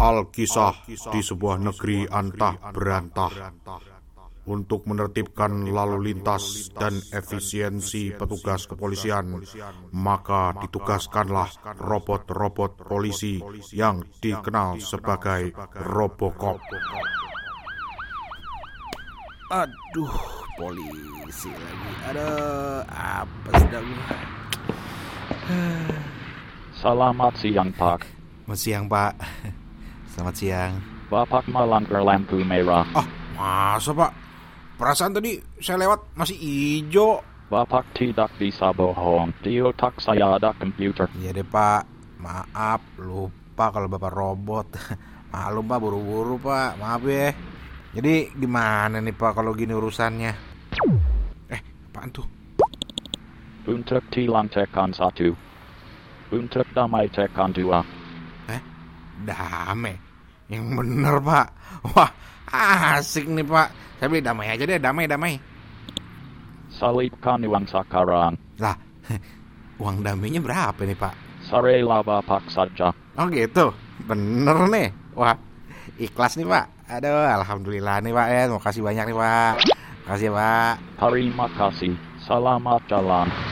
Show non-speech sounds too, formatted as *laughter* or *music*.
Alkisah di sebuah negeri antah berantah untuk menertibkan lalu lintas dan efisiensi petugas kepolisian, maka ditugaskanlah robot-robot polisi yang dikenal sebagai Robocop. Aduh, polisi lagi. Aduh, apa sedang Selamat siang, Pak. Selamat siang, Pak. Selamat siang. Bapak melanggar lampu merah. Ah, masa pak? Perasaan tadi saya lewat masih hijau. Bapak tidak bisa bohong. Di otak saya ada komputer. Iya deh, Pak. Maaf, lupa kalau Bapak robot. *laughs* Maklum, Pak, buru-buru, Pak. Maaf ya. Jadi gimana nih, Pak, kalau gini urusannya? Eh, apaan tuh? Untuk tilang tekan satu. Untuk damai tekan dua. Damai. Yang bener, Pak. Wah, asik nih, Pak. Saya beli damai aja deh, damai-damai. Salibkan uang sekarang. Lah, *laughs* uang damainya berapa nih, Pak? Sarela Bapak saja. Oh gitu, bener nih. Wah, ikhlas nih Pak. Aduh, alhamdulillah nih Pak ya. Terima kasih banyak nih Pak. Terima kasih ya, Pak. Terima kasih. Selamat jalan.